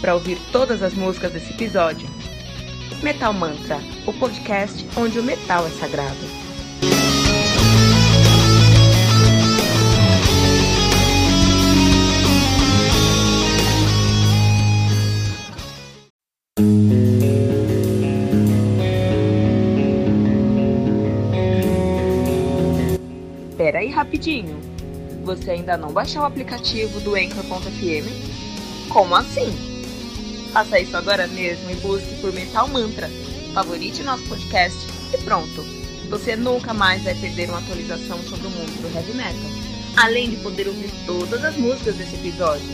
para ouvir todas as músicas desse episódio. Metal Mantra, o podcast onde o metal é sagrado. Pera aí rapidinho. Você ainda não baixou o aplicativo do Anchor.fm? Como assim? Faça isso agora mesmo e busque por Metal Mantra. Favorite nosso podcast e pronto. Você nunca mais vai perder uma atualização sobre o mundo do heavy metal. Além de poder ouvir todas as músicas desse episódio.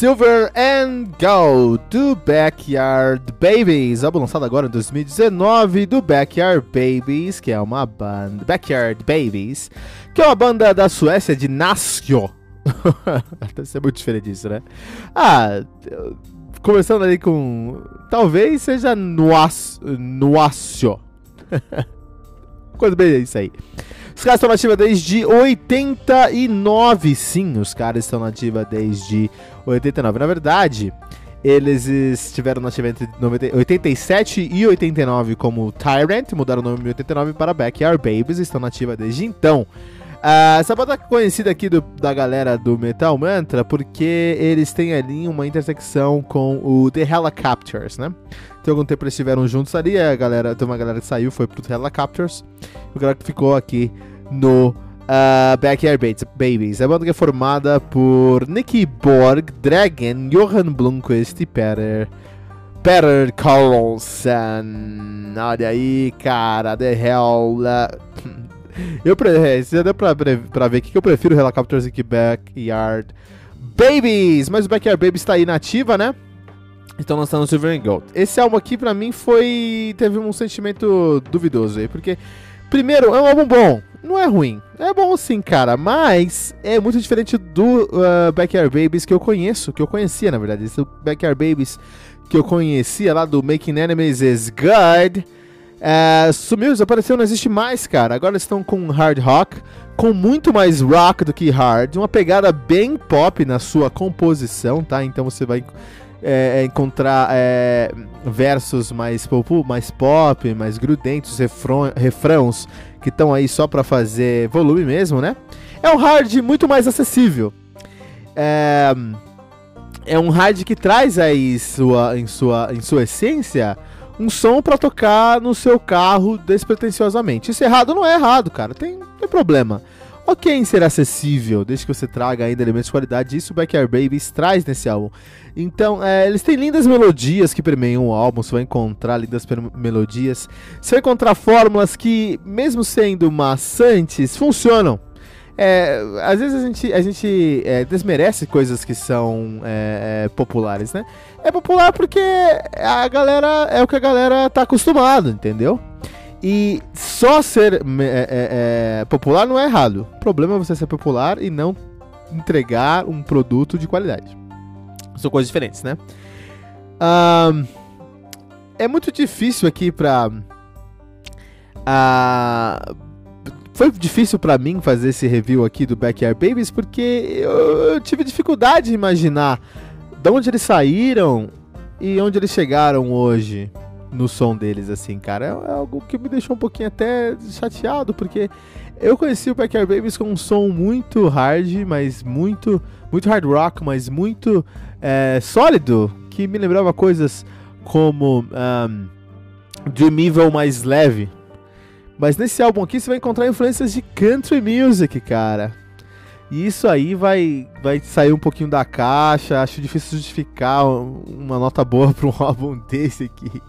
Silver and Gold do Backyard Babies, álbum lançado agora em 2019 do Backyard Babies, que é uma banda Backyard Babies, que é uma banda da Suécia de Nascio. Deve ser muito diferente disso, né? Ah, começando ali com talvez seja Nuacio. Coisa bem isso aí. Os caras estão na ativa desde 89, sim, os caras estão na ativa desde 89. Na verdade, eles estiveram na ativa entre 87 e 89 como Tyrant, mudaram o nome em 89 para Backyard Babies, estão na ativa desde então. Uh, essa banda é conhecida aqui do, da galera do Metal Mantra porque eles têm ali uma intersecção com o The Helicopters, né? Tem algum tempo eles estiveram juntos ali, a galera, tem uma galera que saiu, foi pro Helicopters, o galera que ficou aqui no uh, Backyard Babies. A banda que é formada por Nicky Borg, Dragon, Johan Blomqvist e Peter, Peter Carlson. Olha aí, cara, The Hell. Uh, eu pre já deu pra, pra ver aqui que eu prefiro Helicopters e Backyard Babies. Mas o Backyard Babies tá aí na ativa, né? Estão lançando Silver and Gold. Esse álbum aqui, pra mim, foi. teve um sentimento duvidoso aí, porque. Primeiro, é um álbum bom, não é ruim. É bom sim, cara, mas é muito diferente do uh, Backyard Babies que eu conheço, que eu conhecia, na verdade. Esse Backyard Babies que eu conhecia lá do Making Enemies is Good. Uh, sumiu, desapareceu, não existe mais, cara. Agora eles estão com hard rock, com muito mais rock do que hard, uma pegada bem pop na sua composição, tá? Então você vai é, é, encontrar é, versos mais pop, mais pop, mais grudentos, refrão, refrãos que estão aí só para fazer volume mesmo, né? É um hard muito mais acessível. É, é um hard que traz aí sua, em, sua, em sua essência um som para tocar no seu carro despretensiosamente. Isso é errado não é errado, cara. Tem, tem problema ok em ser acessível, desde que você traga ainda elementos de qualidade. Isso o Backyard Babies traz nesse álbum. Então, é, eles têm lindas melodias que permeiam o álbum. Você vai encontrar lindas melodias. Você vai encontrar fórmulas que, mesmo sendo maçantes, funcionam. É, às vezes a gente, a gente é, desmerece coisas que são é, é populares, né? É popular porque a galera é o que a galera tá acostumado, entendeu? E só ser é, é, popular não é errado. O problema é você ser popular e não entregar um produto de qualidade. São coisas diferentes, né? Um, é muito difícil aqui pra. Uh, foi difícil para mim fazer esse review aqui do Backyard Babies porque eu, eu tive dificuldade de imaginar de onde eles saíram e onde eles chegaram hoje no som deles, assim, cara. É, é, algo que me deixou um pouquinho até chateado, porque eu conheci o Backyard Babies com um som muito hard, mas muito, muito hard rock, mas muito é, sólido, que me lembrava coisas como um, Dream Evil mais leve. Mas nesse álbum aqui você vai encontrar influências de country music, cara. E isso aí vai, vai sair um pouquinho da caixa. Acho difícil justificar uma nota boa para um álbum desse aqui.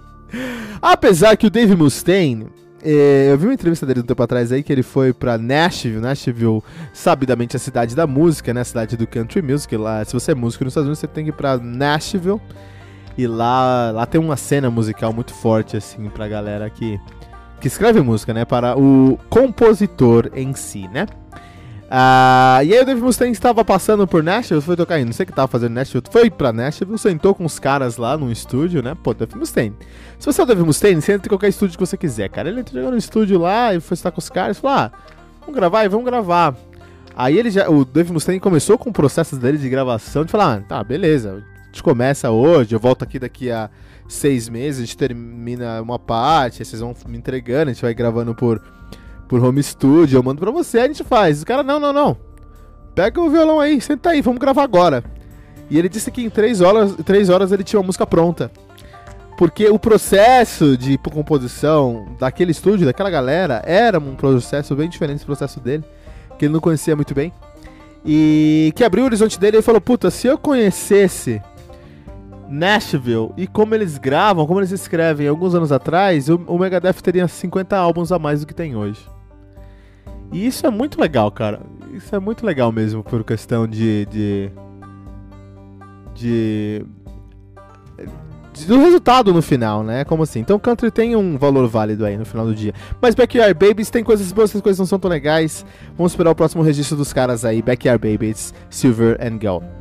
Apesar que o Dave Mustaine, é, eu vi uma entrevista dele um tempo atrás aí que ele foi pra Nashville, Nashville, sabidamente a cidade da música, né? A cidade do country music. Lá, se você é músico nos Estados Unidos, você tem que ir pra Nashville. E lá, lá tem uma cena musical muito forte, assim, pra galera que, que escreve música, né? Para o compositor em si, né? Ah, e aí o Dave Mustaine estava passando por Nashville, foi tocar não sei o que estava fazendo Nashville, foi pra Nashville, sentou com os caras lá no estúdio, né? Pô, Dave Mustaine. Se você é o Dave Mustaine, você entra em qualquer estúdio que você quiser, cara. Ele entrou no estúdio lá e foi estar com os caras e falou, ah, vamos gravar e vamos gravar. Aí ele já, o Dave Mustaine começou com o processo dele de gravação, de falar, ah, tá, beleza, gente começa hoje, eu volto aqui daqui a seis meses, a gente termina uma parte, vocês vão me entregando, a gente vai gravando por por home studio, eu mando pra você, a gente faz. O cara, não, não, não. Pega o violão aí, senta aí, vamos gravar agora. E ele disse que em três horas, três horas ele tinha uma música pronta. Porque o processo de composição daquele estúdio, daquela galera, era um processo bem diferente do processo dele, que ele não conhecia muito bem. E que abriu o horizonte dele e falou: Puta, se eu conhecesse Nashville e como eles gravam, como eles escrevem alguns anos atrás, o, Megadeth teria 50 álbuns a mais do que tem hoje. E isso é muito legal, cara. Isso é muito legal mesmo por questão de. de. de, de do resultado no final, né? Como assim? Então o country tem um valor válido aí no final do dia. Mas Backyard Babies tem coisas boas, essas coisas não são tão legais. Vamos esperar o próximo registro dos caras aí. Backyard Babies, Silver and Gold.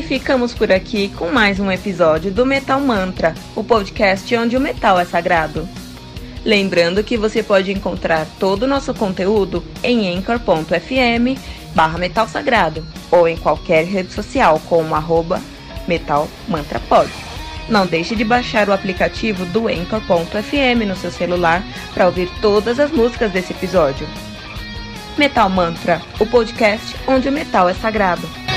E ficamos por aqui com mais um episódio do Metal Mantra, o podcast onde o metal é sagrado. Lembrando que você pode encontrar todo o nosso conteúdo em anchor.fm barra Metal Sagrado ou em qualquer rede social como arroba Metal Mantra Pod. Não deixe de baixar o aplicativo do Anchor.fm no seu celular para ouvir todas as músicas desse episódio. Metal Mantra, o podcast onde o metal é sagrado.